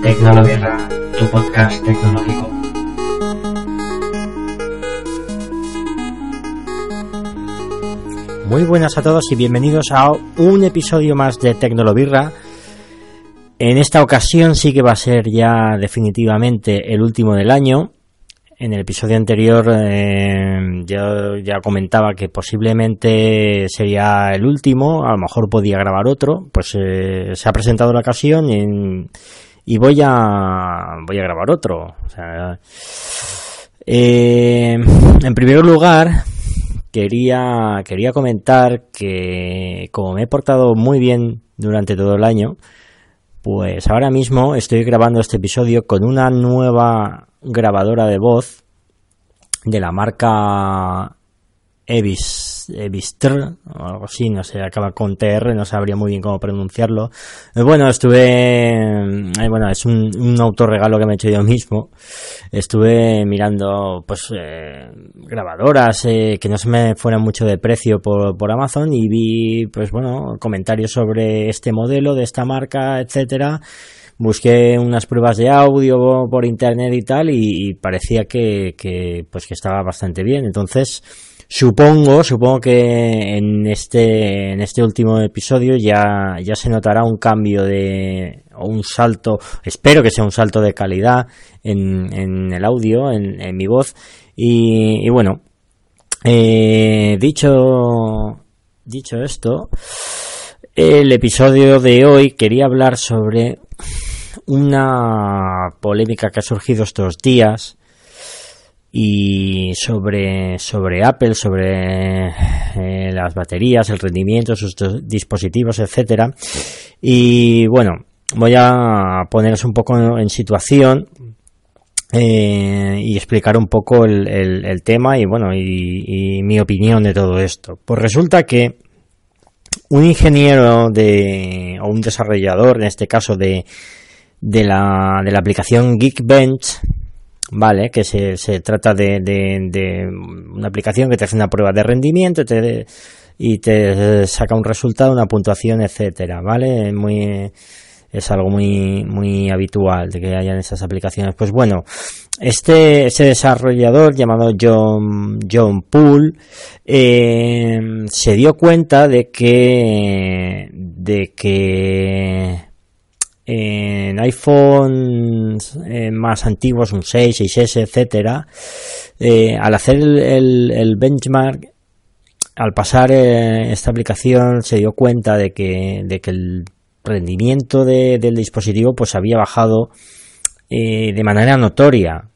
Tecnología, tu podcast tecnológico. Muy buenas a todos y bienvenidos a un episodio más de Tecnolobirra. En esta ocasión sí que va a ser ya definitivamente el último del año. En el episodio anterior eh, yo ya comentaba que posiblemente sería el último, a lo mejor podía grabar otro, pues eh, se ha presentado la ocasión y, voy a voy a grabar otro. Eh, en primer lugar, quería, quería comentar que como me he portado muy bien durante todo el año, pues ahora mismo estoy grabando este episodio con una nueva grabadora de voz de la marca Evis, Evistr, o algo así, no sé, acaba con TR, no sabría muy bien cómo pronunciarlo. Eh, Bueno, estuve, eh, bueno, es un, un autorregalo que me he hecho yo mismo. Estuve mirando, pues, eh, grabadoras eh, que no se me fueran mucho de precio por, por Amazon y vi, pues, bueno, comentarios sobre este modelo de esta marca, etcétera busqué unas pruebas de audio por internet y tal y, parecía que, pues que estaba bastante bien. Entonces supongo supongo que en este en este último episodio ya ya se notará un cambio de o un salto espero que sea un salto de calidad en, en el audio en, en mi voz. Y, y bueno eh, dicho dicho esto el episodio de hoy quería hablar sobre una polémica que ha surgido estos días y sobre, sobre Apple, sobre eh, las baterías, el rendimiento, sus dispositivos, etcétera. Y bueno, voy a poneros un poco en situación eh, y explicar un poco el, tema y bueno, y mi opinión de todo esto. Pues resulta que un ingeniero de, o un desarrollador, en este caso de, de la, de la aplicación Geekbench, ¿vale? Que se, se trata de, de, una aplicación que te hace una prueba de rendimiento te, y te saca un resultado, una puntuación, etcétera, ¿vale? Muy, es algo muy, muy habitual de que hayan esas aplicaciones. Pues bueno, este, ese desarrollador llamado John, John Poole, eh, se dio cuenta de que, de que, en iPhones eh, más antiguos, un 6, 6S, etcétera, eh, al hacer el, el, benchmark, al pasar eh, esta aplicación se dio cuenta de que, de que el rendimiento de, del dispositivo pues había bajado eh, de manera notoria.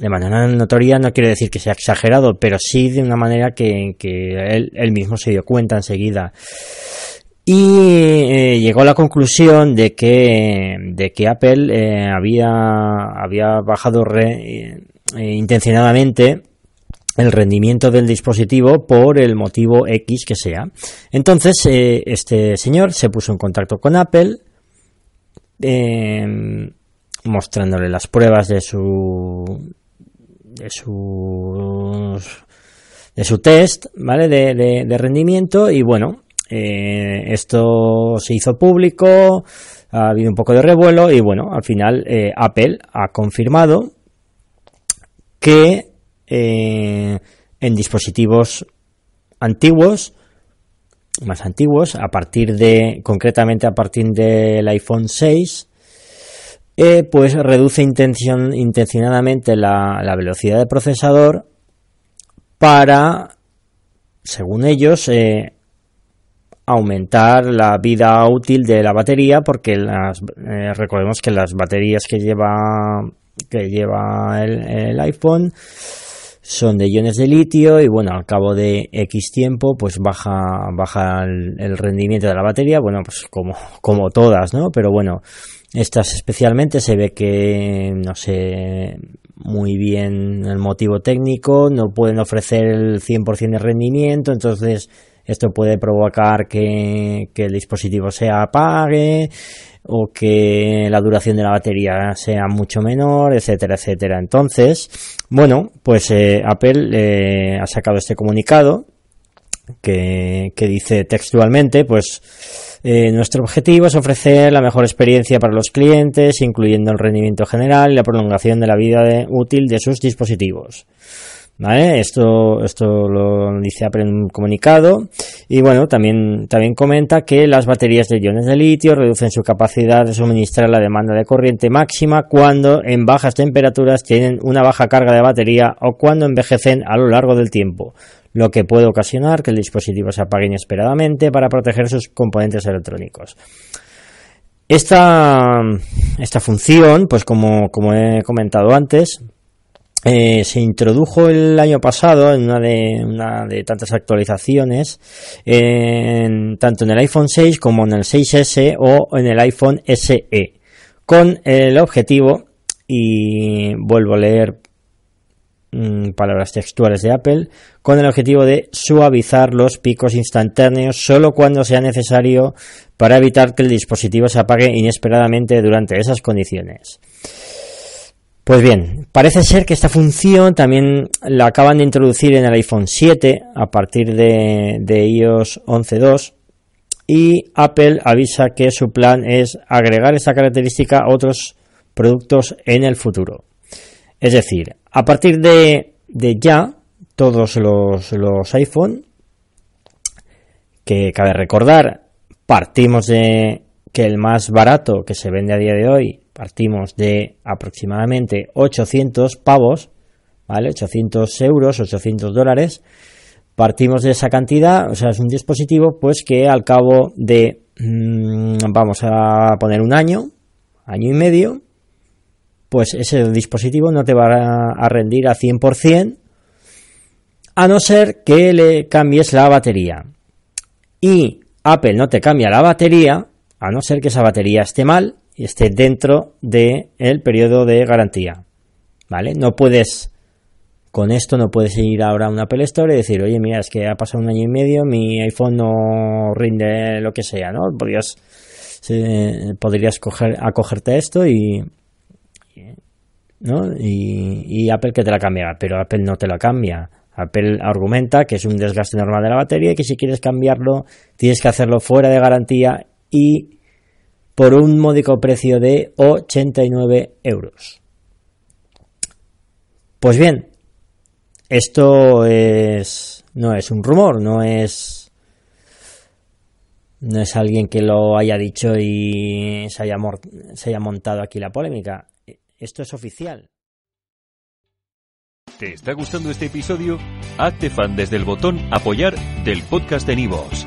de manera notoria no quiere decir que sea exagerado, pero sí de una manera que, que él, él mismo se dio cuenta enseguida y eh, llegó a la conclusión de que, de que Apple eh, había, había bajado eh, intencionadamente el rendimiento del dispositivo por el motivo X que sea. Entonces, este señor se puso en contacto con Apple, mostrándole las pruebas de su, de su, de su test, ¿vale? De, de rendimiento y bueno, eh, esto se hizo público, ha habido un poco de revuelo y bueno, al final eh, Apple ha confirmado que eh, en dispositivos antiguos, más antiguos, a partir de, concretamente a partir del iPhone 6, eh, pues reduce intencionadamente la, velocidad de procesador para, según ellos, aumentar la vida útil de la batería porque las eh, recordemos que las baterías que lleva que lleva el, iPhone son de iones de litio y bueno al cabo de X tiempo pues baja baja el, el rendimiento de la batería bueno pues como como todas no pero bueno estas especialmente se ve que no sé muy bien el motivo técnico no pueden ofrecer el 100% de rendimiento entonces esto puede provocar que, el dispositivo se apague o que la duración de la batería sea mucho menor, etcétera, etcétera. Entonces, bueno, pues eh, Apple eh, ha sacado este comunicado que, dice textualmente, pues eh, nuestro objetivo es ofrecer la mejor experiencia para los clientes, incluyendo el rendimiento general y la prolongación de la vida útil de sus dispositivos. ¿Vale? Esto, esto lo dice Apple en un comunicado. Y bueno, también, también comenta que las baterías de iones de litio reducen su capacidad de suministrar la demanda de corriente máxima cuando en bajas temperaturas tienen una baja carga de batería o cuando envejecen a lo largo del tiempo, lo que puede ocasionar que el dispositivo se apague inesperadamente para proteger sus componentes electrónicos. Esta, esta función, pues como, como he comentado antes, eh, se introdujo el año pasado en una de, una de tantas actualizaciones, en, tanto en el iPhone 6 como en el 6S o en el iPhone SE, con el objetivo, y vuelvo a leer mm, palabras textuales de Apple, con el objetivo de suavizar los picos instantáneos solo cuando sea necesario para evitar que el dispositivo se apague inesperadamente durante esas condiciones. Pues bien, parece ser que esta función también la acaban de introducir en el iPhone 7 a partir de, iOS 11.2 y Apple avisa que su plan es agregar esta característica a otros productos en el futuro. Es decir, a partir de, de ya, todos los, los iPhone, que cabe recordar, partimos de que el más barato que se vende a día de hoy, partimos de aproximadamente 800 pavos, ¿vale? 800 euros, 800 dólares. Partimos de esa cantidad, o sea, es un dispositivo, pues que al cabo de, mmm, vamos a poner un año, año y medio, pues ese dispositivo no te va a rendir a 100%, a no ser que le cambies la batería. Y Apple no te cambia la batería, a no ser que esa batería esté mal esté dentro del el periodo de garantía. ¿Vale? No puedes, con esto no puedes ir ahora a una Apple Store y decir, oye, mira, es que ha pasado un año y medio, mi iPhone no rinde lo que sea, ¿no? Podrías, podrías coger, acogerte a esto y, ¿no? Y, Apple que te la cambiará, pero Apple no te la cambia. Apple argumenta que es un desgaste normal de la batería y que si quieres cambiarlo tienes que hacerlo fuera de garantía y por un módico precio de 89 euros. Pues bien, esto es no es un rumor, no es no es alguien que lo haya dicho y se haya, se haya montado aquí la polémica. Esto es oficial. ¿Te está gustando este episodio? Hazte fan desde el botón Apoyar del podcast de Nivos.